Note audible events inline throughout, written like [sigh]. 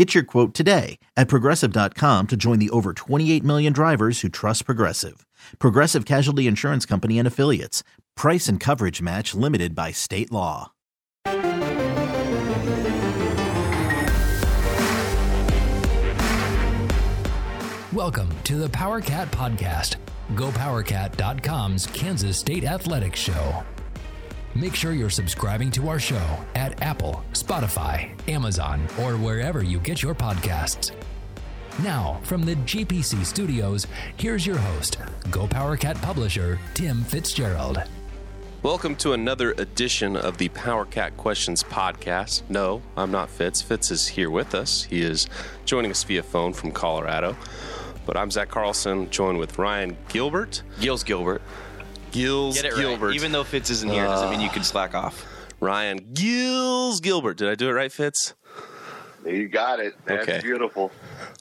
Get your quote today at progressive.com to join the over 28 million drivers who trust Progressive. Progressive Casualty Insurance Company and Affiliates. Price and coverage match limited by state law. Welcome to the Power PowerCat Podcast, GoPowerCat.com's Kansas State Athletics Show. Make sure you're subscribing to our show at Apple, Spotify, Amazon, or wherever you get your podcasts. Now, from the GPC studios, here's your host, Go PowerCat publisher, Tim Fitzgerald. Welcome to another edition of the PowerCat Questions podcast. No, I'm not Fitz. Fitz is here with us. He is joining us via phone from Colorado. But I'm Zac Carlson, joined with Ryan Gilbert. Gills Gilbert. Gills Get it Gilbert. right. Even though Fitz isn't here, doesn't mean you can slack off. Uh, Ryan Gills Gilbert. Did I do it right, Fitz? You got it. That's Okay. beautiful.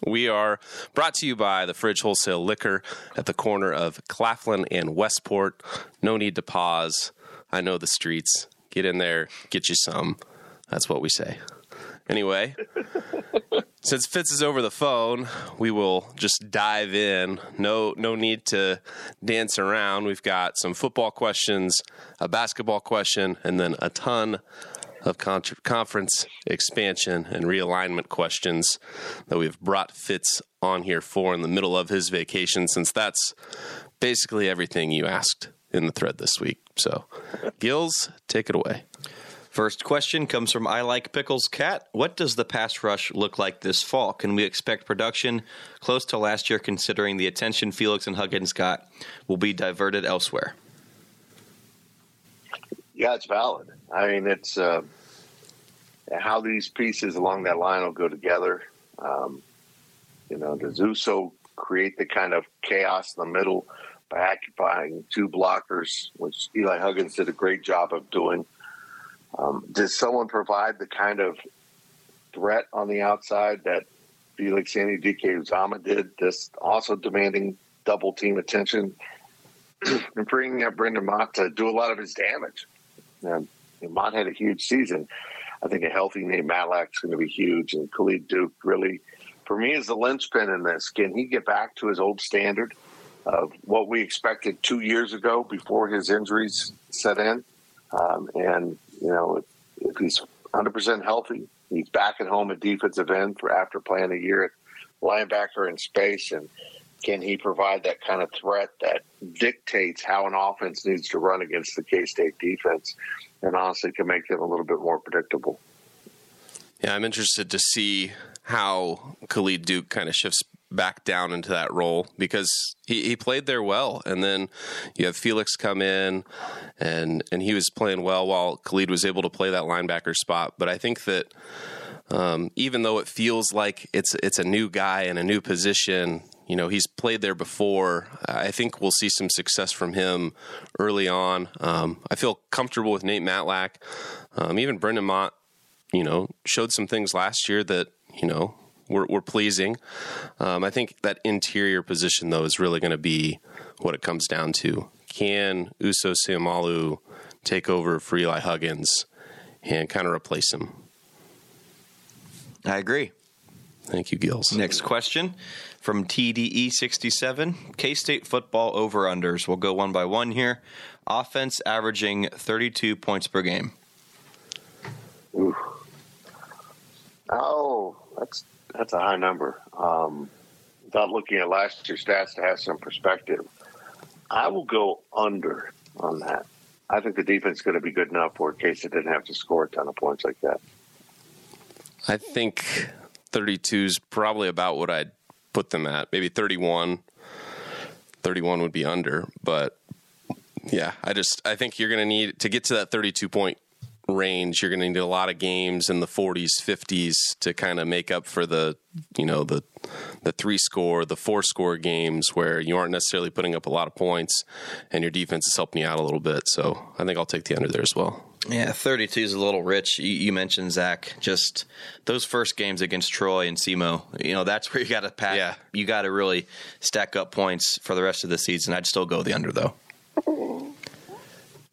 We are brought to you by the Fridge Wholesale Liquor at the corner of Claflin and Westport. No need to pause. I know the streets. Get in there, get you some. That's what we say. Anyway, since Fitz is over the phone, we will just dive in. No, no need to dance around. We've got some football questions, a basketball question, and then a ton of con- conference expansion and realignment questions that we've brought Fitz on here for in the middle of his vacation, since that's basically everything you asked in the thread this week. So, Gills, take it away. First question comes from I Like Pickles Cat. What does the pass rush look like this fall? Can we expect production close to last year, considering the attention Felix and Huggins got will be diverted elsewhere? Yeah, it's valid. I mean, it's uh, how these pieces along that line will go together. Um, you know, does Uso create the kind of chaos in the middle by occupying two blockers, which Eli Huggins did a great job of doing? Um, does someone provide the kind of threat on the outside that Felix Anudike-Uzomah did, this also demanding double team attention [clears throat] and bringing up Brendan Mott to do a lot of his damage? And Mott had a huge season. I think a healthy Nate Matlack's going to be huge, and Khalid Duke really, for me, is the linchpin in this. Can he get back to his old standard of what we expected two years ago before his injuries set in? Um, and you know, if, he's 100 percent healthy, he's back at home at defensive end for after playing a year at linebacker in space, and can he provide that kind of threat that dictates how an offense needs to run against the K State defense, and honestly can make them a little bit more predictable? Yeah, I'm interested to see how Khalid Duke kind of shifts back down into that role because he, he played there well. And then you have Felix come in and and he was playing well while Khalid was able to play that linebacker spot. But I think that um, even though it feels like it's it's a new guy in a new position, you know, he's played there before. I think we'll see some success from him early on. Um, I feel comfortable with Nate Matlack. Um, even Brendan Mott, you know, showed some things last year that, you know, were, were pleasing. Um, I think that interior position, though, is really going to be what it comes down to. Can Uso Seumalo take over for Eli Huggins and kind of replace him? I agree. Thank you, Gills. Next question from TDE67 K State football over unders. We'll go one by one here. Offense averaging 32 points per game. Ooh. Oh, that's that's a high number. Um, without looking at last year's stats to have some perspective, I will go under. on that. I think the defense is going to be good enough where K State didn't have to score a ton of points like that. I think 32 is probably about what I'd put them at. Maybe 31. 31 would be under, but yeah, I just I think you're going to need to get to that 32 point range. You're going to need a lot of games in the 40s, 50s to kind of make up for the you know the the three score, the four score games where you aren't necessarily putting up a lot of points, and your defense is helping you out a little bit. So I think I'll take the under there as well. Yeah, 32 is a little rich. You, you, mentioned Zac, just those first games against Troy and SEMO. You know, that's where you got to pack. Yeah. You got to really stack up points for the rest of the season. I'd still go the under though.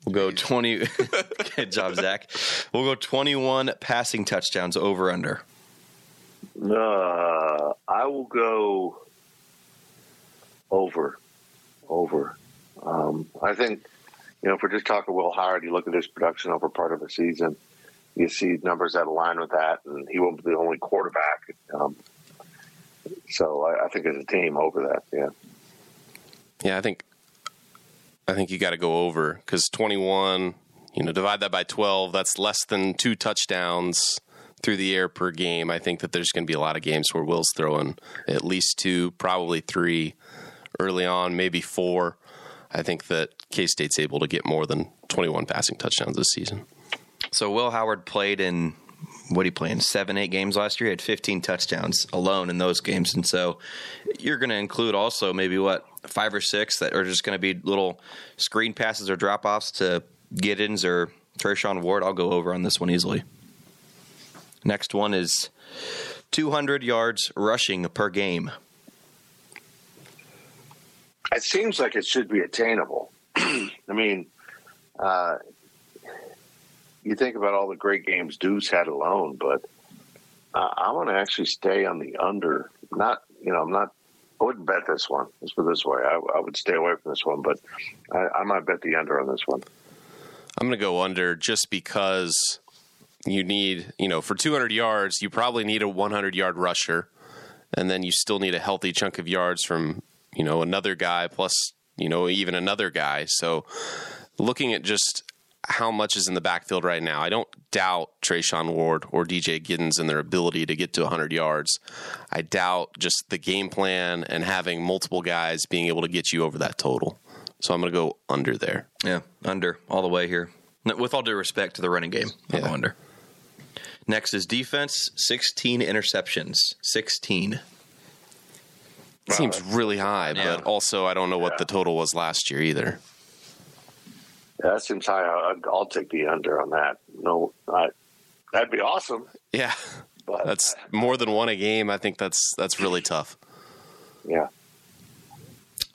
We'll go 20. [laughs] [laughs] Good job, Zac. We'll go 21 passing touchdowns over under. Uh, I will go over. Over. Um, I think, you know, if we're just talking Will Howard, you look at his production over part of the season, you see numbers that align with that, and he won't be the only quarterback. Um, so I, I think as a team, over that, yeah. Yeah, I think I think you got to go over because 21, you know, divide that by 12, that's less than two touchdowns through the air per game. I think that there's going to be a lot of games where Will's throwing at least two, probably three early on, maybe four. I think that K State's able to get more than 21 passing touchdowns this season. So Will Howard played in what he played in seven, eight games last year. He had 15 touchdowns alone in those games, and so you're going to include also maybe what five or six that are just going to be little screen passes or drop offs to Giddens or Treshaun Ward. I'll go over on this one easily. Next one is 200 yards rushing per game. It seems like it should be attainable. [clears throat] I mean, uh, you think about all the great games Deuce had alone, but uh, I want to actually stay on the under. Not, you know, I'm not. I wouldn't bet this one. Let's put it this way. I, I would stay away from this one, but I, I might bet the under on this one. I'm going to go under just because you need, you know, for 200 yards, you probably need a 100 yard rusher, and then you still need a healthy chunk of yards from, you know, another guy plus, you know, even another guy. So looking at just how much is in the backfield right now. I don't doubt Treshaun Ward or DJ Giddens and their ability to get to 100 yards. I doubt just the game plan and having multiple guys being able to get you over that total. So I'm going to go under there. Yeah, under all the way here. With all due respect to the running game, I'll yeah. go under. Next is defense 16 interceptions. 16. Seems uh, really high, yeah. but also I don't know what the total was last year either. Yeah, that seems high. I'll, I'll take the under on that. No, I, that'd be awesome. Yeah, but that's uh, more than one a game. I think that's that's really tough. Yeah.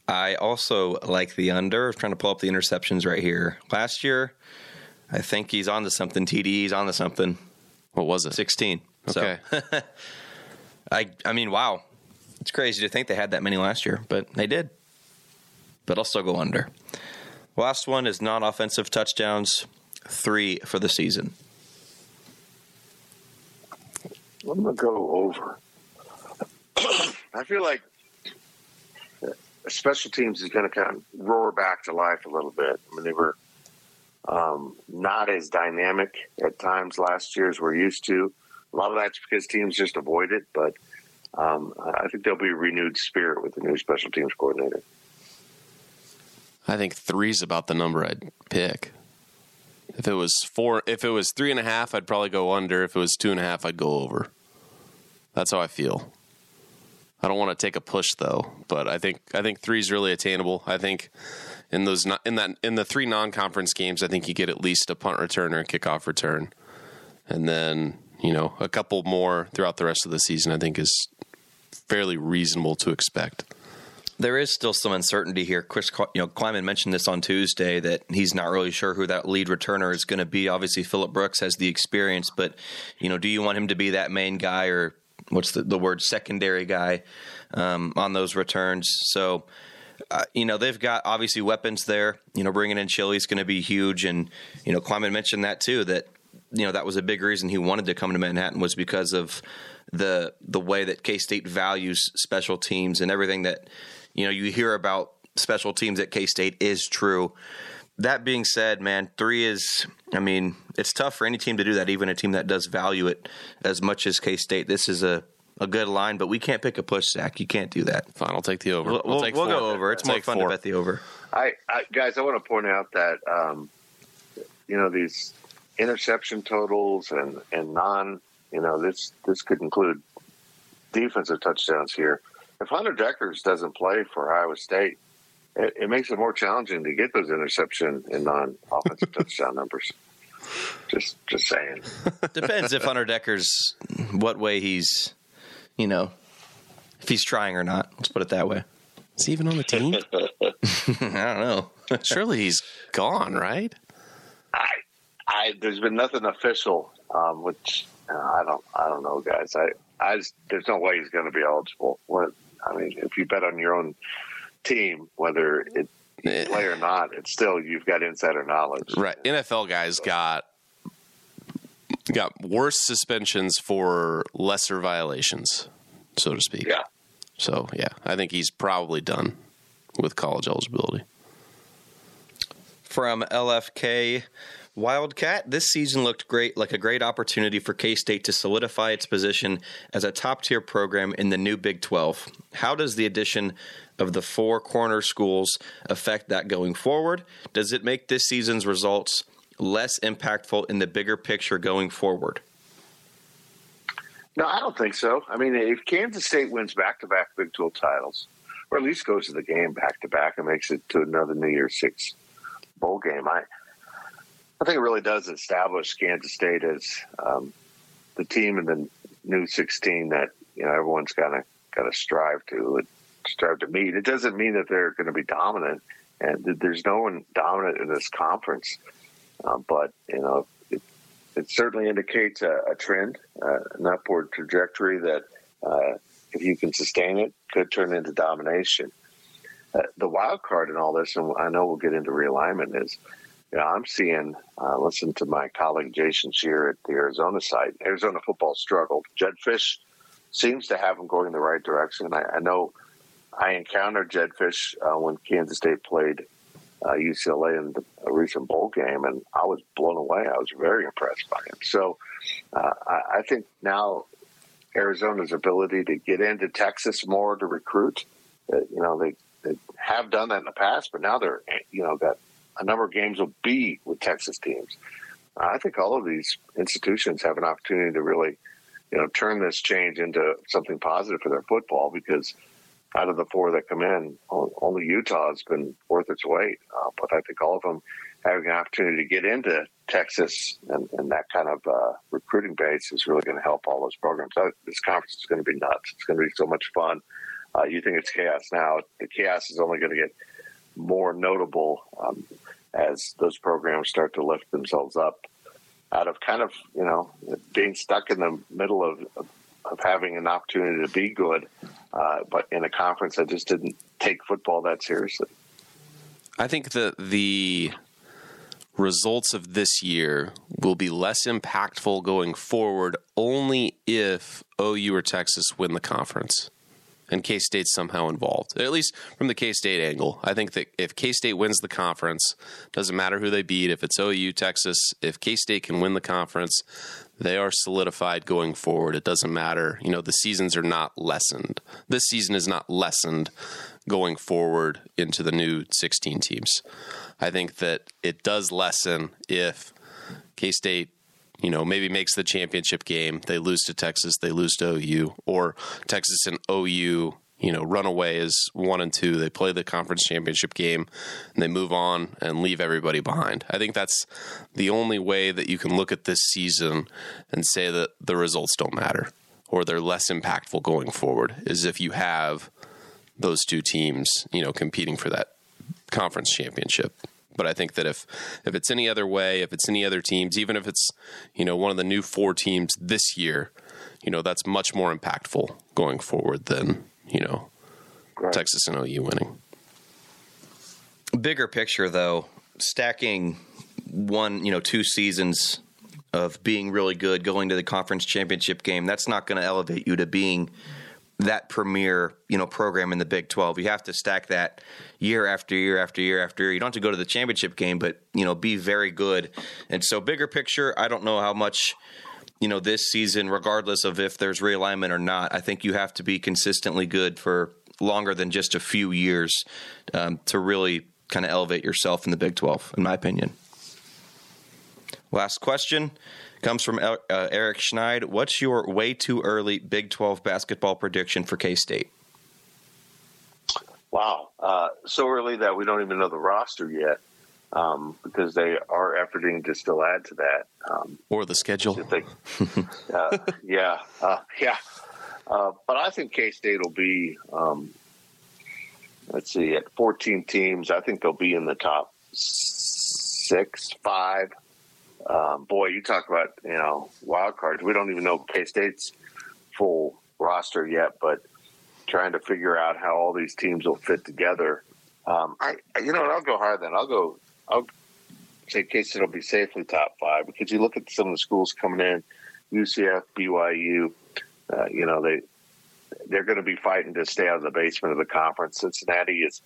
I also like the under. I'm trying to pull up the interceptions right here. Last year, I think he's on to something. TD's on to something. What was it? 16. Okay. So, [laughs] I I mean, wow. It's crazy to think they had that many last year, but they did. But I'll still go under. Last one is non offensive touchdowns, three for the season. I'm going to go over. [clears throat] I feel like special teams is going to kind of roar back to life a little bit. I mean, they were um, not as dynamic at times last year as we're used to. A lot of that's because teams just avoid it, but um, I think there'll be a renewed spirit with the new special teams coordinator. I think three's about the number I'd pick. If it was four, if it was three and a half, I'd probably go under. If it was two and a half, I'd go over. That's how I feel. I don't want to take a push though, but I think I think three is really attainable. I think in those in that in the three non-conference games, I think you get at least a punt return or a kickoff return, and then you know a couple more throughout the rest of the season. I think is fairly reasonable to expect. There is still some uncertainty here. Chris, you know, Klieman mentioned this on Tuesday that he's not really sure who that lead returner is going to be. Obviously, Phillip Brooks has the experience, but you know, do you want him to be that main guy or what's the, the word secondary guy um, on those returns? So. Uh, you know they've got obviously weapons there. You know, bringing in Chili is going to be huge, and you know Klieman mentioned that too. That you know that was a big reason he wanted to come to Manhattan was because of the the way that K State values special teams and everything that you know you hear about special teams at K State is true. that being said, man, three is. I mean, it's tough for any team to do that, even a team that does value it as much as K State. This is a a good line, but we can't pick a push sack. You can't do that. Fine, I'll take the over. We'll, we'll, take we'll go over. It's I'll more fun four. to bet the over. I, I guys, I want to point out that um, you know these interception totals and and non, you know this this could include defensive touchdowns here. If Hunter Dekkers doesn't play for Iowa State, it, it makes it more challenging to get those interception and non offensive [laughs] touchdown numbers. Just just saying. [laughs] Depends if Hunter Dekkers' what way he's, you know, if he's trying or not. Let's put it that way. Is he even on the team? [laughs] I don't know. Surely he's gone, right? I, I, there's been nothing official, um, which uh, I don't, I don't know, guys. I, I just, there's no way he's going to be eligible. What, I mean, if you bet on your own team, whether it Eh. play or not, it's still you've got insider knowledge. Right. NFL guys got got worse suspensions for lesser violations, so to speak. Yeah. So yeah, I think he's probably done with college eligibility. From LFK Wildcat, this season looked great, like a great opportunity for K State to solidify its position as a top tier program in the new Big 12. How does the addition of the four corner schools affect that going forward? Does it make this season's results less impactful in the bigger picture going forward? No, I don't think so. I mean, if Kansas State wins back-to-back Big 12 titles, or at least goes to the game back-to-back and makes it to another New Year's Six bowl game, I, I think it really does establish Kansas State as um, the team in the new 16 that you know everyone's got to got to strive to strive to meet. It doesn't mean that they're going to be dominant, and there's no one dominant in this conference. Uh, but you know, it, it certainly indicates a, a trend, uh, an upward trajectory that, uh, if you can sustain it, could turn into domination. Uh, the wild card in all this, and I know we'll get into realignment, is know, I'm seeing, uh, listen to my colleague Jason Scheer at the Arizona site. Arizona football struggled. Jedd Fisch seems to have them going in the right direction. I, I know I encountered Jedd Fisch uh, when Kansas State played uh, UCLA in the, a recent bowl game, and I was blown away. I was very impressed by him. So uh, I, I think now Arizona's ability to get into Texas more to recruit, uh, you know, they, they have done that in the past, but now they're, you know, got a number of games will be with Texas teams. I think all of these institutions have an opportunity to really, you know, turn this change into something positive for their football because out of the four that come in, only Utah has been worth its weight. Uh, but I think all of them having an opportunity to get into Texas and, and that kind of uh, recruiting base is really going to help all those programs. I, this conference is going to be nuts. It's going to be so much fun. Uh, you think it's chaos now. The chaos is only going to get more notable um, as those programs start to lift themselves up out of kind of, you know, being stuck in the middle of, of, having an opportunity to be good, uh, but in a conference that just didn't take football that seriously. I think that the results of this year will be less impactful going forward only if OU or Texas win the conference and K State's somehow involved. At least from the K State angle. I think that if K State wins the conference, doesn't matter who they beat, if it's OU, Texas, if K State can win the conference, they are solidified going forward. It doesn't matter. You know, the seasons are not lessened. This season is not lessened going forward into the new 16 teams. I think that it does lessen if K State you know, maybe makes the championship game. They lose to Texas, they lose to OU, or Texas and OU, you know, run away as one and two. They play the conference championship game and they move on and leave everybody behind. I think that's the only way that you can look at this season and say that the results don't matter or they're less impactful going forward is if you have those two teams, you know, competing for that conference championship. But I think that if if it's any other way, if it's any other teams, even if it's you know one of the new four teams this year, you know that's much more impactful going forward than you know right. Texas and OU winning. Bigger picture, though, stacking one you know two seasons of being really good, going to the conference championship game, that's not going to elevate you to being that premier, you know, program in the Big 12. You have to stack that year after year after year after year. You don't have to go to the championship game, but, you know, be very good. And so bigger picture, I don't know how much you know this season regardless of if there's realignment or not. I think you have to be consistently good for longer than just a few years um, to really kind of elevate yourself in the Big 12 in my opinion. Last question comes from uh, Eric Schneid. What's your way too early Big 12 basketball prediction for K State? Wow. Uh, so early that we don't even know the roster yet um, because they are efforting to still add to that. Um, or the schedule. They, [laughs] uh, yeah. Uh, yeah. Uh, but I think K State will be, um, let's see, at 14 teams, I think they'll be in the top six, five um, boy, you talk about you know wild cards. We don't even know K State's full roster yet, but trying to figure out how all these teams will fit together. Um, I, you know, I'll go higher than I'll go. I'll say K State will be safely top five because you look at some of the schools coming in, UCF, BYU. Uh, you know they they're going to be fighting to stay out of the basement of the conference. Cincinnati is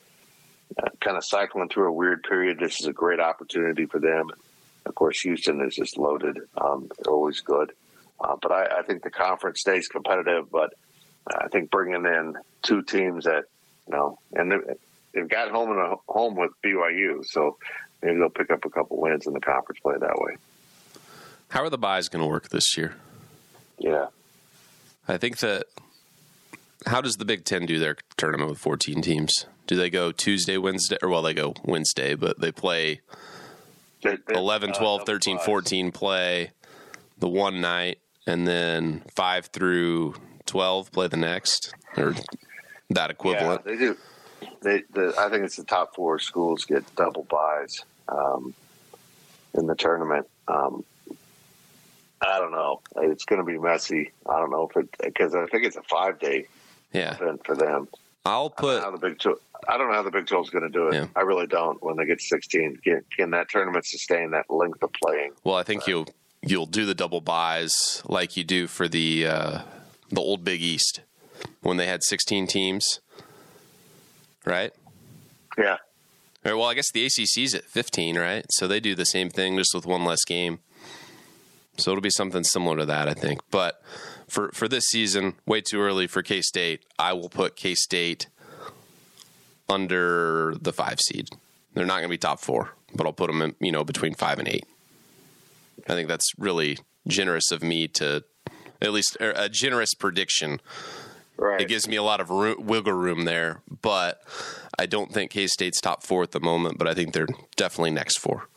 uh, kind of cycling through a weird period. This is a great opportunity for them. Of course, Houston is just loaded. Um, always good. Uh, but I, I, think the conference stays competitive. But I think bringing in two teams that, you know, and they've got home and a home with BYU, so maybe they'll pick up a couple wins in the conference play that way. How are the buys going to work this year? Yeah, I think that. How does the Big Ten do their tournament with 14 teams? Do they go Tuesday, Wednesday, or well, they go Wednesday, but they play 11, 12, uh, 13, 14 play the one night, and then 5 through 12 play the next, or that equivalent. Yeah, they do. They, the, I think it's the top four schools get double buys um, in the tournament. Um, I don't know. It's going to be messy. I don't know if it because I think it's a five day yeah. event for them. I'll put how the Big Twelve. I don't know how the Big Twelve is going to do it. Yeah. I really don't. When they get sixteen, can, can, that tournament sustain that length of playing? Well, I think uh, you'll you'll do the double buys like you do for the uh, the old Big East when they had sixteen teams, right? Yeah. Right, well, I guess the ACC's at fifteen, right? So they do the same thing, just with one less game. So it'll be something similar to that, I think. But for for this season, way too early for K State. I will put K State under the five seed. They're not going to be top four, but I'll put them in, you know between five and eight. I think that's really generous of me to at least er, a generous prediction. Right. It gives me a lot of room, wiggle room there, but I don't think K State's top four at the moment. But I think they're definitely next four.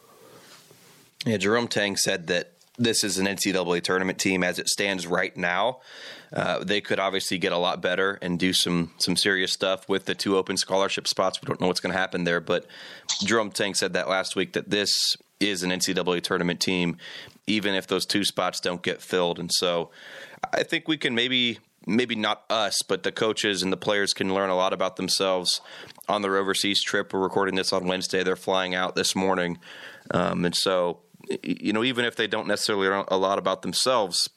Yeah, Jerome Tang said that this is an NCAA tournament team as it stands right now. Uh, they could obviously get a lot better and do some some serious stuff with the two open scholarship spots. We don't know what's going to happen there, but Jerome Tang said that last week that this is an NCAA tournament team, even if those two spots don't get filled. And so, I think we can maybe maybe not us, but the coaches and the players can learn a lot about themselves on their overseas trip. We're recording this on Wednesday. They're flying out this morning, um, and so you know, even if they don't necessarily know a lot about themselves,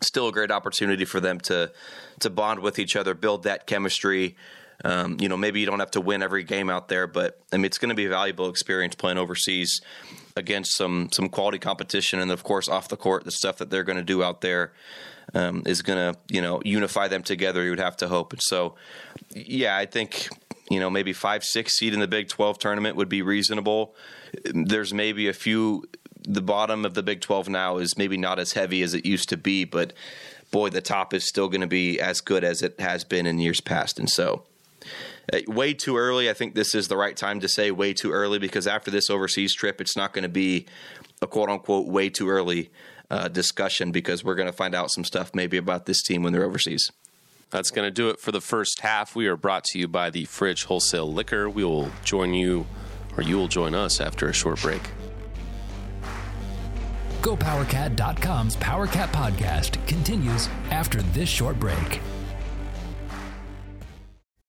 still a great opportunity for them to to bond with each other, build that chemistry. Um, you know, maybe you don't have to win every game out there, but I mean, it's going to be a valuable experience playing overseas against some some quality competition, and of course, off the court, the stuff that they're going to do out there um, is going to you know unify them together. You would have to hope, and so yeah, I think you know maybe five six seed in the Big Twelve tournament would be reasonable. There's maybe a few the bottom of the Big 12 now is maybe not as heavy as it used to be, but boy, the top is still going to be as good as it has been in years past. And so, uh, way too early. I think this is the right time to say way too early because after this overseas trip, it's not going to be a quote unquote way too early uh, discussion because we're going to find out some stuff maybe about this team when they're overseas. That's going to do it for the first half. We are brought to you by the Fridge Wholesale Liquor. We will join you, or you will join us after a short break. GoPowerCat.com's PowerCat podcast continues after this short break.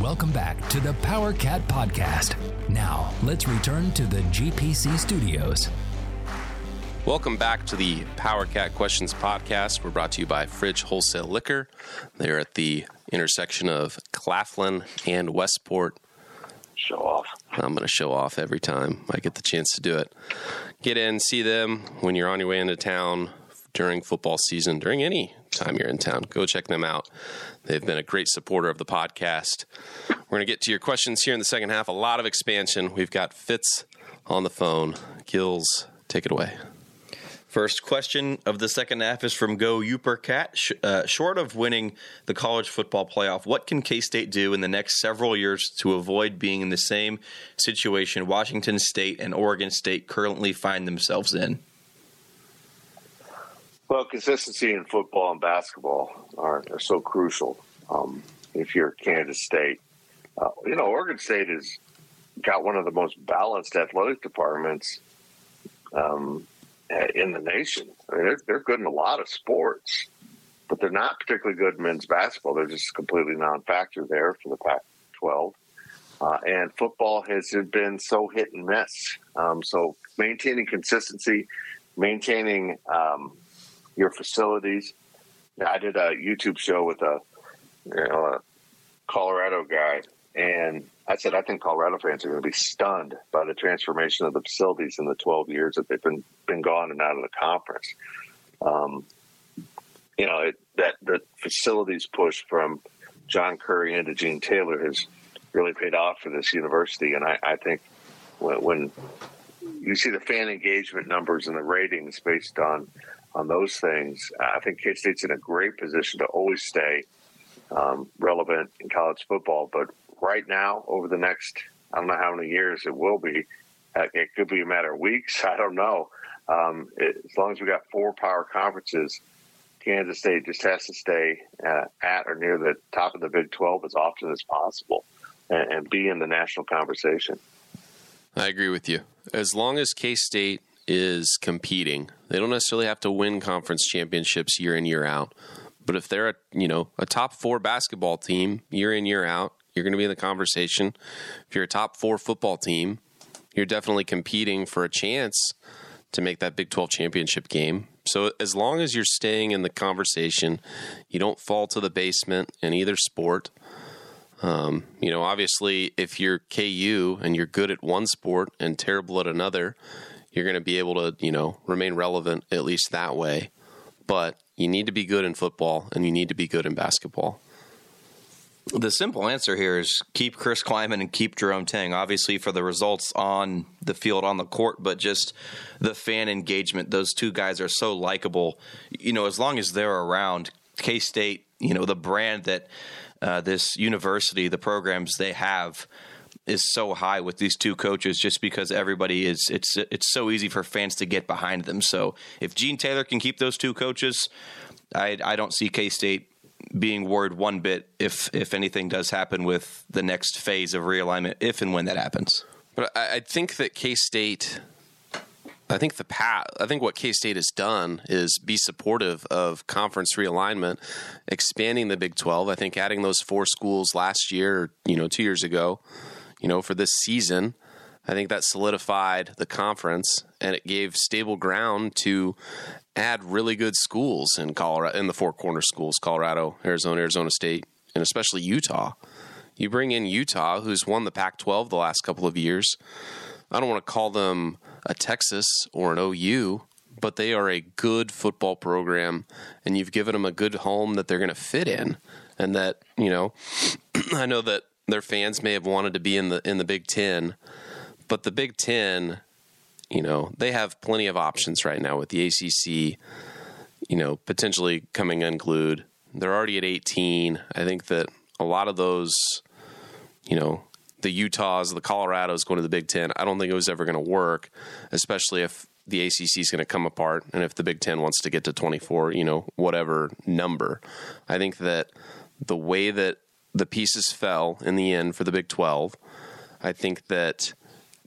Welcome back to the Power Cat Podcast. Now, let's return to the GPC studios. Welcome back to the Power Cat Questions Podcast. We're brought to you by Fridge Wholesale Liquor. They're at the intersection of Claflin and Westport. Show off. I'm going to show off every time I get the chance to do it. Get in, see them when you're on your way into town during football season, during any time you're in town. Go check them out. They've been a great supporter of the podcast. We're going to get to your questions here in the second half. A lot of expansion. We've got Fitz on the phone. Gills, take it away. First question of the second half is from Go Uper Cat. Sh- uh, short of winning the college football playoff, what can K State do in the next several years to avoid being in the same situation Washington State and Oregon State currently find themselves in? Well, consistency in football and basketball are, are so crucial. Um, if you're Kansas State, uh, you know Oregon State has got one of the most balanced athletic departments um, in the nation. I mean, they're, they're good in a lot of sports, but they're not particularly good in men's basketball. They're just completely non-factor there for the Pac-12. Uh, and football has been so hit and miss. Um, so maintaining consistency, maintaining um, your facilities. I did a YouTube show with a, you know, a Colorado guy, and I said I think Colorado fans are going to be stunned by the transformation of the facilities in the 12 years that they've been been gone and out of the conference. Um, you know it, that the facilities push from John Currie into Gene Taylor has really paid off for this university, and I, I think when, when you see the fan engagement numbers and the ratings based on on those things, I think K State's in a great position to always stay um, relevant in college football. But right now, over the next, I don't know how many years it will be, uh, it could be a matter of weeks. [laughs] I don't know. Um, it, as long as we got four power conferences, Kansas State just has to stay uh, at or near the top of the Big 12 as often as possible and, and be in the national conversation. I agree with you. As long as K State is competing. They don't necessarily have to win conference championships year in year out, but if they're a you know a top four basketball team year in year out, you're going to be in the conversation. If you're a top four football team, you're definitely competing for a chance to make that Big 12 championship game. So as long as you're staying in the conversation, you don't fall to the basement in either sport. Um, you know, obviously, if you're KU and you're good at one sport and terrible at another, you're going to be able to, you know, remain relevant at least that way. But you need to be good in football and you need to be good in basketball. The simple answer here is keep Chris Klieman and keep Jerome Tang, obviously for the results on the field, on the court, but just the fan engagement. Those two guys are so likable. You know, as long as they're around, K State, you know, the brand that uh, this university, the programs they have, is so high with these two coaches just because everybody is it's it's so easy for fans to get behind them. So if Gene Taylor can keep those two coaches, I I don't see K State being worried one bit if if anything does happen with the next phase of realignment, if and when that happens. But I, I think that K State. I think the path, I think what K State has done is be supportive of conference realignment, expanding the Big Twelve. I think adding those four schools last year, you know, two years ago, you know, for this season. I think that solidified the conference and it gave stable ground to add really good schools in Colorado in the four corner schools, Colorado, Arizona, Arizona State, and especially Utah. You bring in Utah, who's won the Pac 12 the last couple of years. I don't want to call them a Texas or an OU, but they are a good football program, and you've given them a good home that they're going to fit in. And that, you know, [clears throat] I know that their fans may have wanted to be in the in the Big Ten, but the Big Ten, you know, they have plenty of options right now with the ACC, you know, potentially coming unglued. They're already at 18. I think that a lot of those, you know, the Utahs, the Colorados going to the Big Ten, I don't think it was ever going to work, especially if the ACC is going to come apart and if the Big Ten wants to get to 24, you know, whatever number. I think that the way that the pieces fell in the end for the Big 12, I think that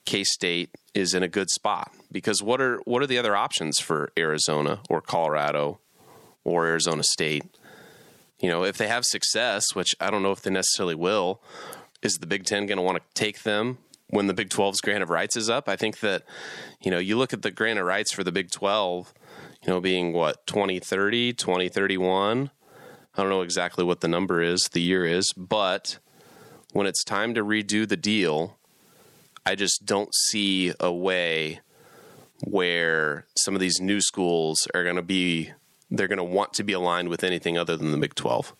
K State is in a good spot because what are what are the other options for Arizona or Colorado or Arizona State? You know, if they have success, which I don't know if they necessarily will, is the Big Ten going to want to take them when the Big 12's grant of rights is up? I think that, you know, you look at the grant of rights for the Big 12, you know, being what, 2030, 2031. I don't know exactly what the number is, the year is, but when it's time to redo the deal, I just don't see a way where some of these new schools are going to be they're going to want to be aligned with anything other than the Big 12.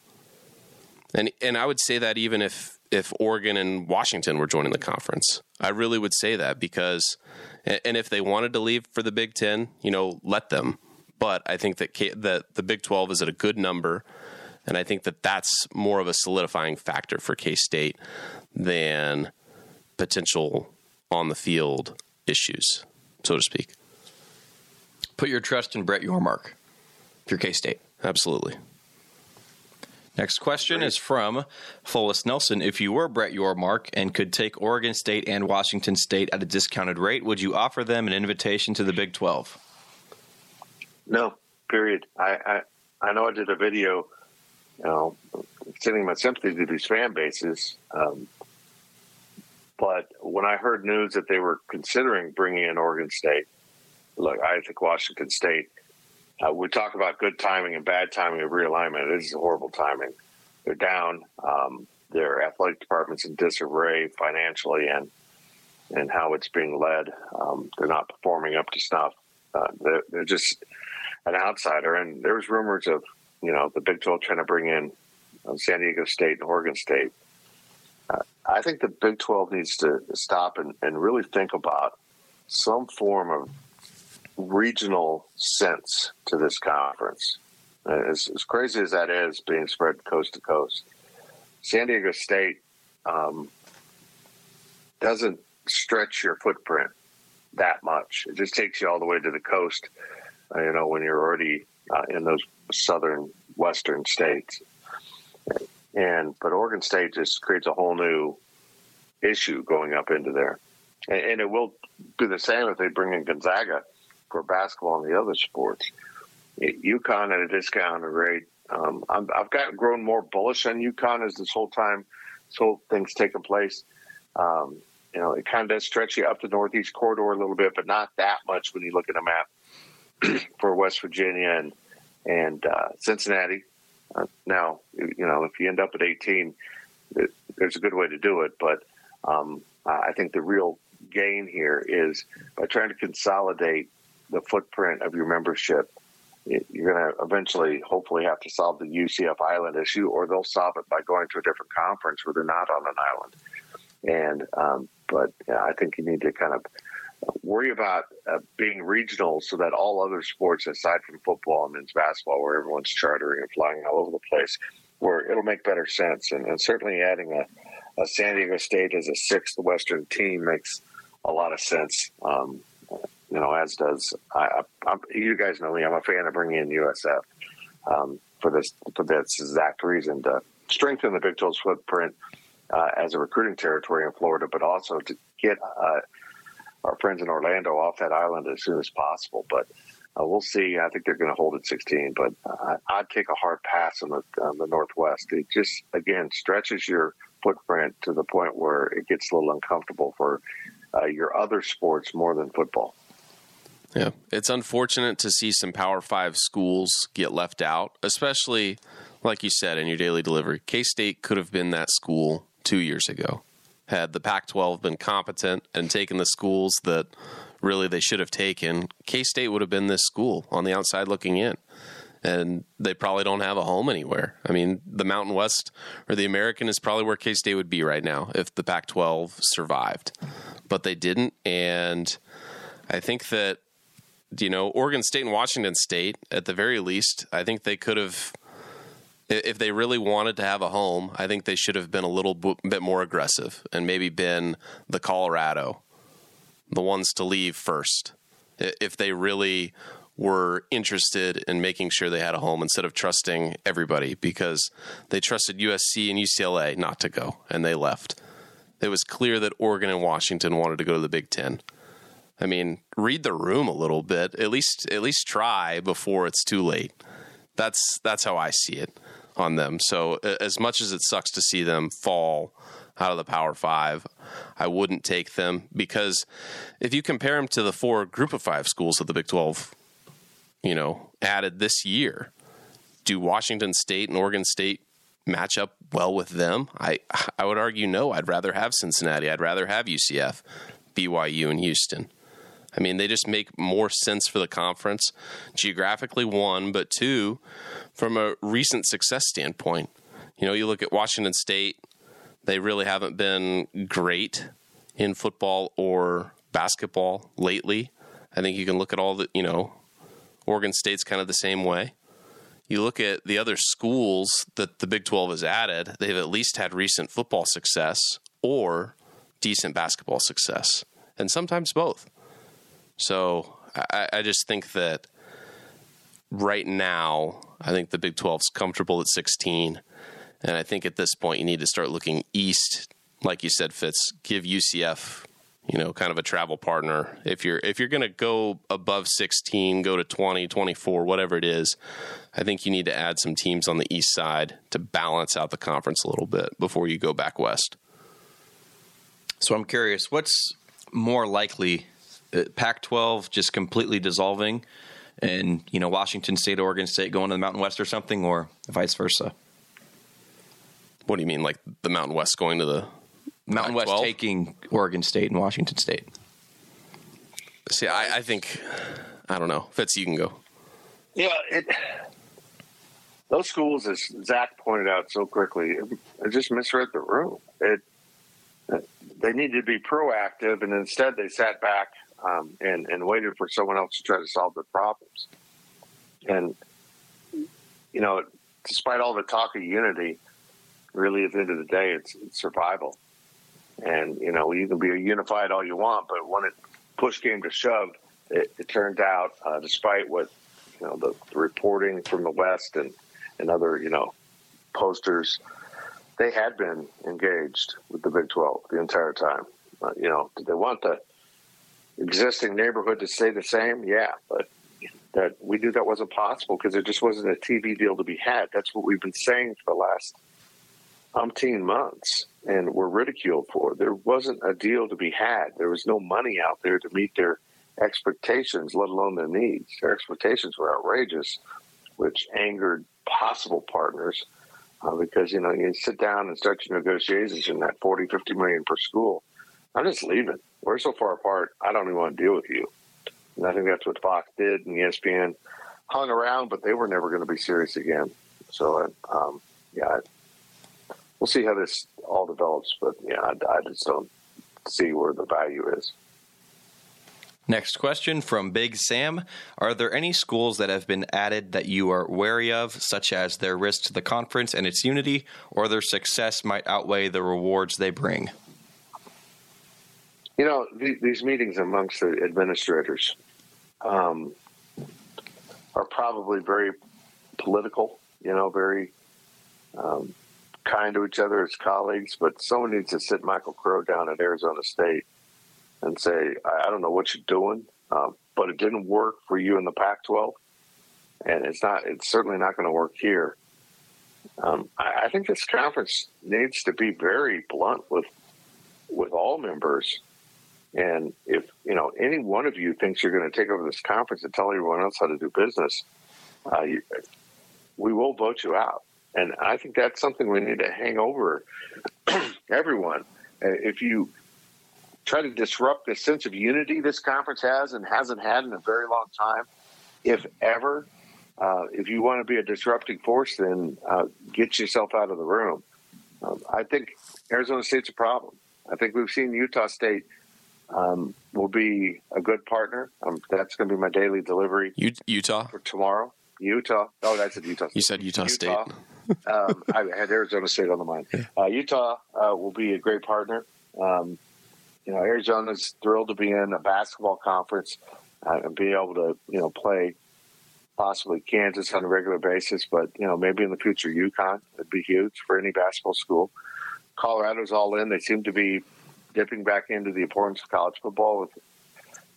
And and I would say that even if if Oregon and Washington were joining the conference. I really would say that because and if they wanted to leave for the Big 10, you know, let them. But I think that that the Big 12 is at a good number and I think that that's more of a solidifying factor for K-State than potential on the field issues, so to speak. Put your trust in Brett Yormark if you're K State. Absolutely. Next question is from Follis Nelson. If you were Brett Yormark and could take Oregon State and Washington State at a discounted rate, would you offer them an invitation to the Big 12? No, period. I, I, I know I did a video, you know, sending my sympathy to these fan bases. Um, but when I heard news that they were considering bringing in Oregon State, look, I think Washington State. Uh, we talk about good timing and bad timing of realignment. This is horrible timing. They're down. Um, their athletic department's in disarray financially and and how it's being led. Um, they're not performing up to snuff. Uh, they're, they're, just an outsider. And there's rumors of you know the Big 12 trying to bring in uh, San Diego State and Oregon State. Uh, I think the Big 12 needs to stop and, and really think about some form of regional sense to this conference. As, as, crazy as that is, being spread coast to coast, San Diego State um, doesn't stretch your footprint that much. It just takes you all the way to the coast. Uh, you know, when you're already uh, in those southern western states, and but Oregon State just creates a whole new issue going up into there, and, and it will do the same if they bring in Gonzaga for basketball and the other sports. UConn at a discounted rate. Um, i have got grown more bullish on UConn as this whole time, this whole thing's taken place. Um, you know, it kind of does stretch you up the Northeast corridor a little bit, but not that much when you look at a map [clears throat] for West Virginia and and uh, Cincinnati. Uh, now, you know, if you end up at 18, it, there's a good way to do it, but um, I think the real gain here is by trying to consolidate the footprint of your membership, you're going to eventually, hopefully, have to solve the UCF island issue, or they'll solve it by going to a different conference where they're not on an island. And um, but yeah, I think you need to kind of worry about uh, being regional so that all other sports, aside from football and men's basketball, where everyone's chartering and flying all over the place, where it'll make better sense. And, and certainly adding a, a, San Diego State as a sixth Western team makes a lot of sense. Um, you know, as does I, I, you guys know me. I'm a fan of bringing in USF um, for this for this exact reason to strengthen the Big 12's footprint uh, as a recruiting territory in Florida, but also to get uh, our friends in Orlando off that island as soon as possible. But uh, we'll see. I think they're going to hold at 16, but uh, I'd take a hard pass on the, on the Northwest. It just again stretches your footprint to the point where it gets a little uncomfortable for uh, your other sports more than football. Yeah, it's unfortunate to see some Power Five schools get left out, especially like you said in your daily delivery. K State could have been that school two years ago. Had the Pac 12 been competent and taken the schools that really they should have taken, K State would have been this school on the outside looking in. And they probably don't have a home anywhere. I mean, the Mountain West or the American is probably where K State would be right now if the Pac 12 survived. But they didn't. And I think that you know, Oregon State and Washington State, at the very least, I think they could have if they really wanted to have a home, I think they should have been a little bit more aggressive and maybe been the Colorado, the ones to leave first. If they really were interested in making sure they had a home instead of trusting everybody because they trusted USC and UCLA not to go and they left. It was clear that Oregon and Washington wanted to go to the Big 10. I mean, read the room a little bit. At least at least try before it's too late. That's that's how I see it on them. So as much as it sucks to see them fall out of the Power Five, I wouldn't take them because if you compare them to the four Group of Five schools of the Big Twelve, you know, added this year, do Washington State and Oregon State match up well with them? I I would argue no. I'd rather have Cincinnati. I'd rather have UCF, BYU, and Houston. I mean, they just make more sense for the conference geographically, one, but two, from a recent success standpoint. You know, you look at Washington State, they really haven't been great in football or basketball lately. I think you can look at all the, you know, Oregon State's kind of the same way. You look at the other schools that the Big 12 has added, they've at least had recent football success or decent basketball success, and sometimes both. So I, I just think that right now, I think the Big 12 is comfortable at 16. And I think at this point, you need to start looking east. Like you said, Fitz, give UCF, you know, kind of a travel partner. If you're if you're going to go above 16, go to 20, 24, whatever it is, I think you need to add some teams on the east side to balance out the conference a little bit before you go back west. So I'm curious, what's more likely Uh, Pac-12 just completely dissolving, and you know Washington State, Oregon State going to the Mountain West or something, or vice versa. What do you mean, like the Mountain West going to the Mountain Pac-12? West taking Oregon State and Washington State? See, I, I think I don't know. Fitz, you can go. Yeah, it, those schools, as Zac pointed out so quickly, it, it just misread the room. It they needed to be proactive, and instead they sat back um, and and waited for someone else to try to solve their problems. And you know, despite all the talk of unity, really at the end of the day, it's, it's survival. And you know, you can be unified all you want, but when it push came to shove, it, it turned out, uh, despite what you know, the, the reporting from the West and and other you know posters, they had been engaged with the Big Twelve the entire time. Uh, you know, did they want the existing neighborhood to stay the same? Yeah, but that we knew that wasn't possible because there just wasn't a TV deal to be had. That's what we've been saying for the last umpteen months, and we're ridiculed for. There wasn't a deal to be had. There was no money out there to meet their expectations, let alone their needs. Their expectations were outrageous, which angered possible partners uh, because you know you sit down and start your negotiations in that 40, 50 million per school. I'm just leaving we're so far apart. I don't even want to deal with you. And I think that's what Fox did, and ESPN hung around, but they were never going to be serious again. So, um, yeah, we'll see how this all develops. But yeah, I, I just don't see where the value is. Next question from Big Sam. Are there any schools that have been added that you are wary of, such as their risk to the conference and its unity, or their success might outweigh the rewards they bring? You know, these meetings amongst the administrators um, are probably very political, you know, very um, kind to each other as colleagues, but someone needs to sit Michael Crow down at Arizona State and say, I, I don't know what you're doing, um, but it didn't work for you in the Pac 12. And it's not, it's certainly not going to work here. Um, I, I think this conference needs to be very blunt with with all members and if you know any one of you thinks you're going to take over this conference and tell everyone else how to do business, uh, you, we will vote you out. And I think that's something we need to hang over [clears throat] everyone. Uh, if you try to disrupt the sense of unity this conference has and hasn't had in a very long time, if ever, uh, if you want to be a disrupting force, then uh, get yourself out of the room. Um, I think Arizona State's a problem. I think we've seen Utah State um, will be a good partner. Um, that's going to be my daily delivery. U- Utah for tomorrow. Utah. Oh, that's at Utah. State. You said Utah, Utah. State. um, I had Arizona State on the mind. Uh, Utah uh, will be a great partner. Um, you know, Arizona's thrilled to be in a basketball conference uh, and be able to, you know, play possibly Kansas on a regular basis, but you know, maybe in the future UConn would be huge for any basketball school. Colorado's all in. They seem to be dipping back into the importance of college football with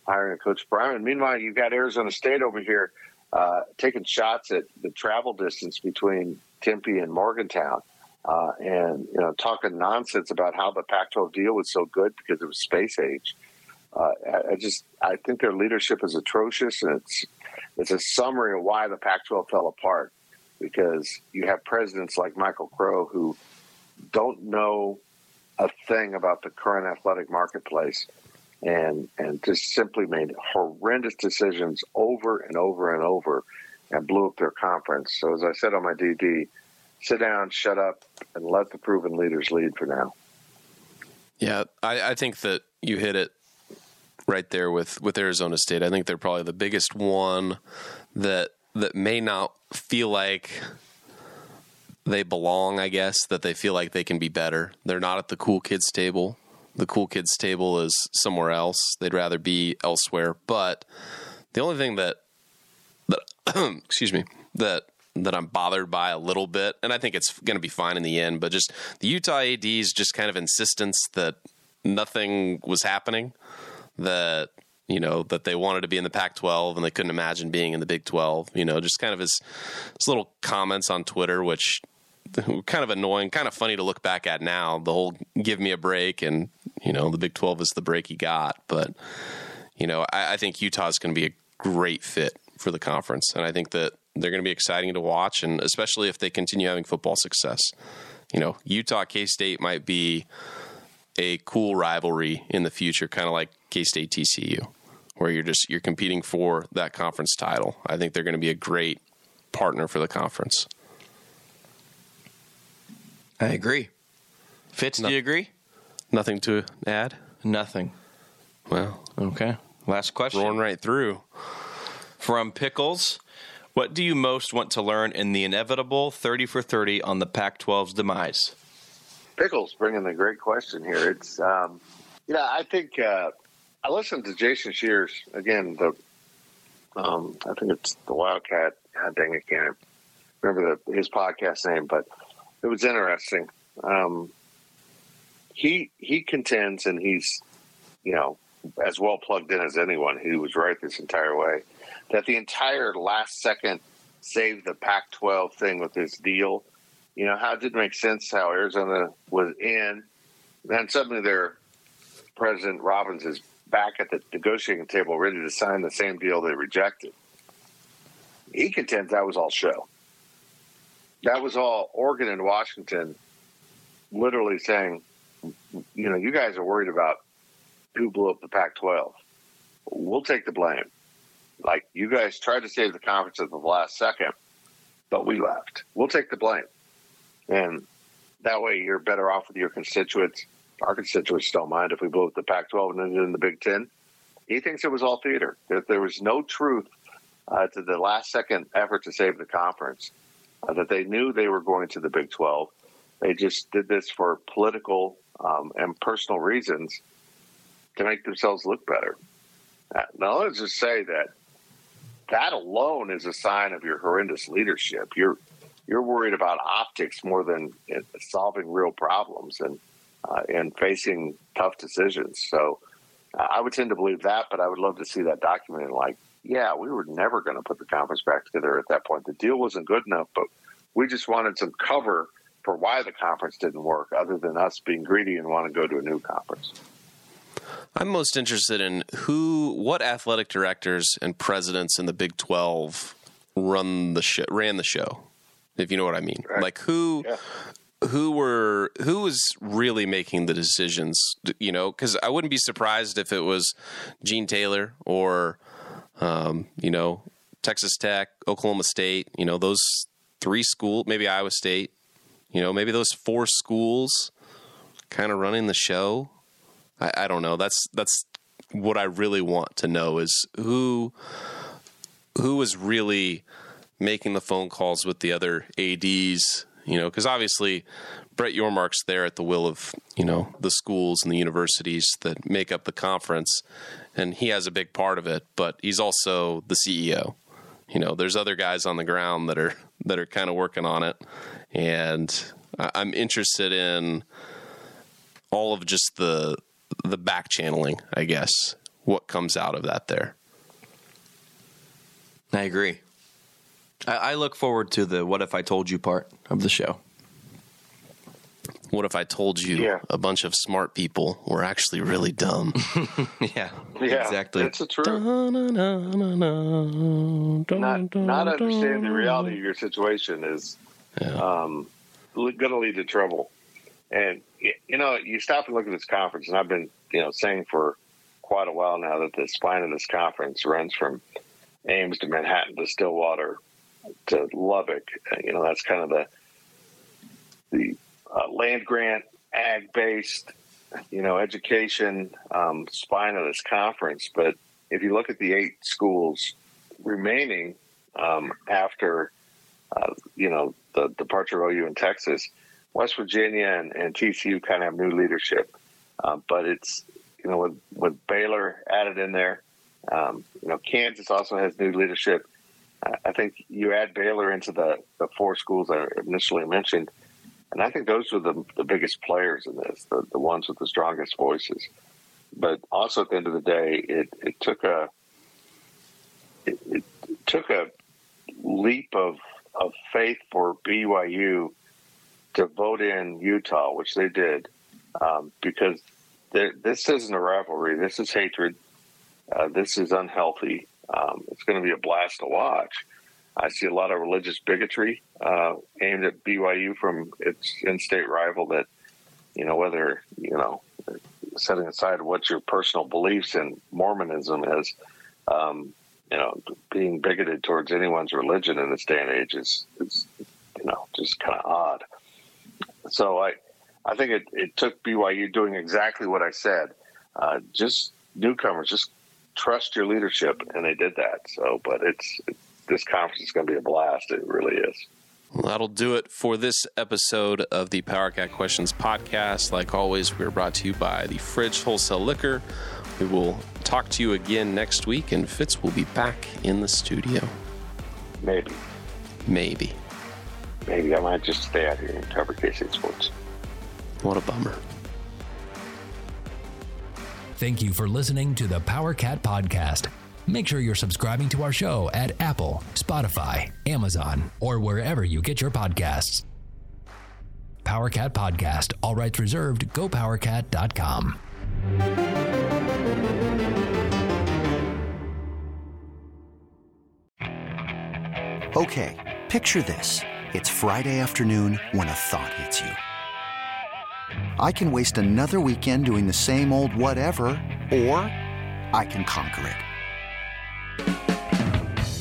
hiring a coach Prime. And meanwhile, you've got Arizona State over here uh, taking shots at the travel distance between Tempe and Morgantown. Uh, and you know, talking nonsense about how the Pac-12 deal was so good because it was space age. Uh, I, I just I think their leadership is atrocious, and it's it's a summary of why the Pac-12 fell apart. Because you have presidents like Michael Crow who don't know a thing about the current athletic marketplace, and and just simply made horrendous decisions over and over and over, and blew up their conference. So as I said on my DD, sit down, shut up, and let the proven leaders lead for now. Yeah, I, I think that you hit it right there with with Arizona State. I think they're probably the biggest one that that may not feel like they belong, I guess, that they feel like they can be better. They're not at the cool kids table. The cool kids table is somewhere else. They'd rather be elsewhere. But the only thing that that [clears throat] excuse me, that that I'm bothered by a little bit, and I think it's going to be fine in the end, but just the Utah AD's just kind of insistence that nothing was happening that you know that they wanted to be in the Pac-12 and they couldn't imagine being in the Big 12. You know, just kind of his, his little comments on Twitter, which [laughs] kind of annoying, kind of funny to look back at now. The whole "give me a break" and you know the Big 12 is the break he got, but you know I, I think Utah is going to be a great fit for the conference, and I think that they're going to be exciting to watch, and especially if they continue having football success. You know, Utah K State might be a cool rivalry in the future, kind of like K State TCU, where you're just you're competing for that conference title. I think they're going to be a great partner for the conference. I agree. Fitz, No. do you agree? Nothing to add. Nothing. Well, Okay. Last question. rolling right through. From Pickles, what do you most want to learn in the inevitable 30 for 30 on the Pac 12's demise? Pickles bringing the great question here. It's um, you know I think uh, I listened to Jason Scheer's again. The um, I think it's the Wildcat. God dang, I can't remember the, his podcast name, but it was interesting. Um, he he contends, and he's you know as well plugged in as anyone. He was right this entire way. That the entire last second save the Pac-12 thing with this deal you know, how it didn't make sense how Arizona was in. Then suddenly their President Robbins is back at the negotiating table ready to sign the same deal they rejected. He contends that was all show. That was all Oregon and Washington literally saying, you know, you guys are worried about who blew up the Pac 12. We'll take the blame. Like, you guys tried to save the conference at the last second, but we left. We'll take the blame. And that way you're better off with your constituents. Our constituents don't mind if we blew up the Pac 12 and then in the Big Ten. He thinks it was all theater, that there was no truth uh, to the last second effort to save the conference, uh, that they knew they were going to the Big 12. They just did this for political um, and personal reasons to make themselves look better. Uh, now, let's just say that that alone is a sign of your horrendous leadership. You're you're worried about optics more than uh, solving real problems and uh, and facing tough decisions. So uh, I would tend to believe that, but I would love to see that documented. Like, yeah, we were never going to put the conference back together at that point. The deal wasn't good enough, but we just wanted some cover for why the conference didn't work, other than us being greedy and want to go to a new conference. I'm most interested in who, what athletic directors and presidents in the Big 12 run the show, ran the show, if you know what I mean. Right. Like who, Yeah. who were, who was really making the decisions, you know, because I wouldn't be surprised if it was Gene Taylor or, um, you know, Texas Tech, Oklahoma State, you know, those three schools, maybe Iowa State, you know, maybe those four schools kind of running the show. I, I don't know. That's that's what I really want to know is who who is really making the phone calls with the other ads. you know, because obviously Brett Yormark's there at the will of you know the schools and the universities that make up the conference, and he has a big part of it. But he's also the CEO. You know, there's other guys on the ground that are that are kind of working on it, and I'm interested in all of just the the back channeling, I guess, what comes out of that there. I agree. I, I look forward to the "What if I told you" part of the show. What if I told you Yeah. a bunch of smart people were actually really dumb? [laughs] yeah, Yeah, exactly. It's the truth. Not not understanding the reality of your situation is um, going to lead to trouble. And you know, you stop and look at this conference, and I've been you know saying for quite a while now that the spine of this conference runs from Ames to Manhattan to Stillwater to Lubbock. Uh, You know, that's kind of the the uh, land grant, ag based, you know, education um, spine of this conference. But if you look at the eight schools remaining um, after, uh, you know, the departure of OU in Texas, West Virginia and, and TCU kind of have new leadership. Um, but it's, you know, with, with Baylor added in there, um, you know, Kansas also has new leadership. I I think you add Baylor into the, the four schools I initially mentioned, and I think those are the, the biggest players in this, the, the ones with the strongest voices. But also at the end of the day, it, it took a it, it took a leap of of faith for BYU to vote in Utah, which they did, um, because this isn't a rivalry. This is hatred. Uh, this is unhealthy. Um, it's going to be a blast to watch. I see a lot of religious bigotry uh, aimed at BYU from its in-state rival. That you know whether you know setting aside what your personal beliefs in Mormonism is, um, you know, being bigoted towards anyone's religion in this day and age is, is you know, just kind of odd. So I, I think it, it took BYU doing exactly what I said. Uh, just newcomers, just trust your leadership, and they did that. So, but it's it, this conference is going to be a blast. It really is. Well, that'll do it for this episode of the Powercat Questions podcast. Like always, we're brought to you by the Fridge Wholesale Liquor. We will talk to you again next week, and Fitz will be back in the studio. Maybe, Maybe. maybe I might just stay out here and cover KC Sports. What a bummer. Thank you for listening to the Powercat Podcast. Make sure you're subscribing to our show at Apple, Spotify, Amazon, or wherever you get your podcasts. PowerCat Podcast, all rights reserved, gopowercat.com. Okay, picture this. It's Friday afternoon when a thought hits you. I can waste another weekend doing the same old whatever, or I can conquer it.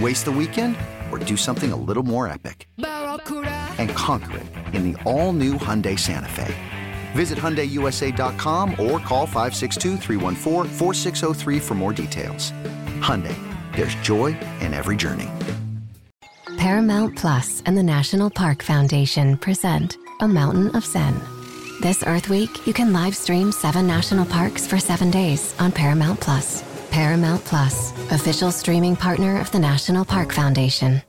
Waste the weekend or do something a little more epic? And conquer it in the all new Hyundai Santa Fe. Visit HyundaiUSA.com or call 562-314-4603 for more details. Hyundai, there's joy in every journey. Paramount Plus and the National Park Foundation present A Mountain of Zen. This Earth Week, you can live stream seven national parks for seven days on Paramount Plus. Paramount Plus, official streaming partner of the National Park Foundation.